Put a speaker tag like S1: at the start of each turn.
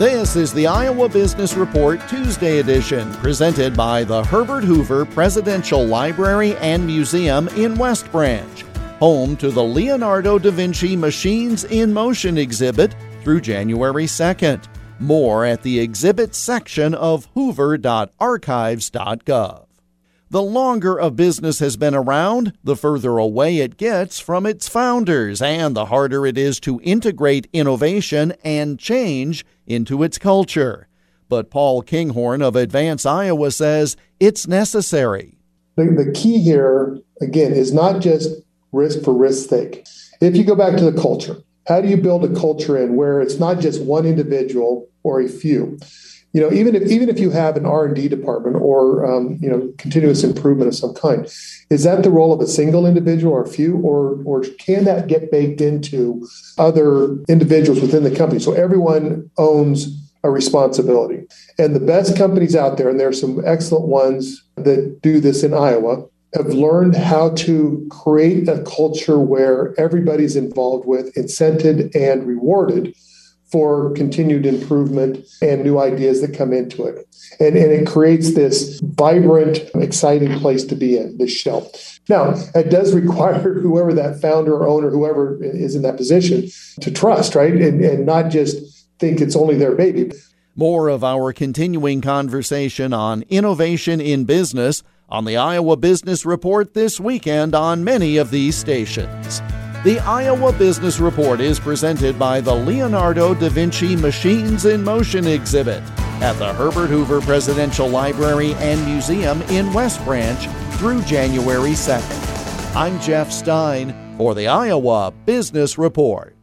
S1: This is the Iowa Business Report Tuesday edition, presented by the Herbert Hoover Presidential Library and Museum in West Branch, home to the Leonardo da Vinci Machines in Motion exhibit through January 2nd. More at the exhibit section of hoover.archives.gov. The longer a business has been around, the further away it gets from its founders, and the harder it is to integrate innovation and change into its culture. But Paul Kinghorn of Advance Iowa says it's necessary.
S2: The, the key here, again, is not just risk for risk's sake. If you go back to the culture, how do you build a culture in where it's not just one individual or a few? You know even if even if you have an r&d department or um, you know continuous improvement of some kind is that the role of a single individual or a few or or can that get baked into other individuals within the company? So everyone owns a responsibility. And the best companies out there and there are some excellent ones that do this in iowa have learned how to create a culture where everybody's involved with incented and rewarded for continued improvement and new ideas that come into it. And, and it creates this vibrant, exciting place to be in, this shell. Now, it does require whoever that founder or owner, whoever is in that position, to trust, right? And, and not just think it's only their baby.
S1: More of our continuing conversation on innovation in business on the Iowa Business Report this weekend on many of these stations. The Iowa Business Report is presented by the Leonardo da Vinci Machines in Motion exhibit at the Herbert Hoover Presidential Library and Museum in West Branch through January 2nd. I'm Jeff Stein for the Iowa Business Report.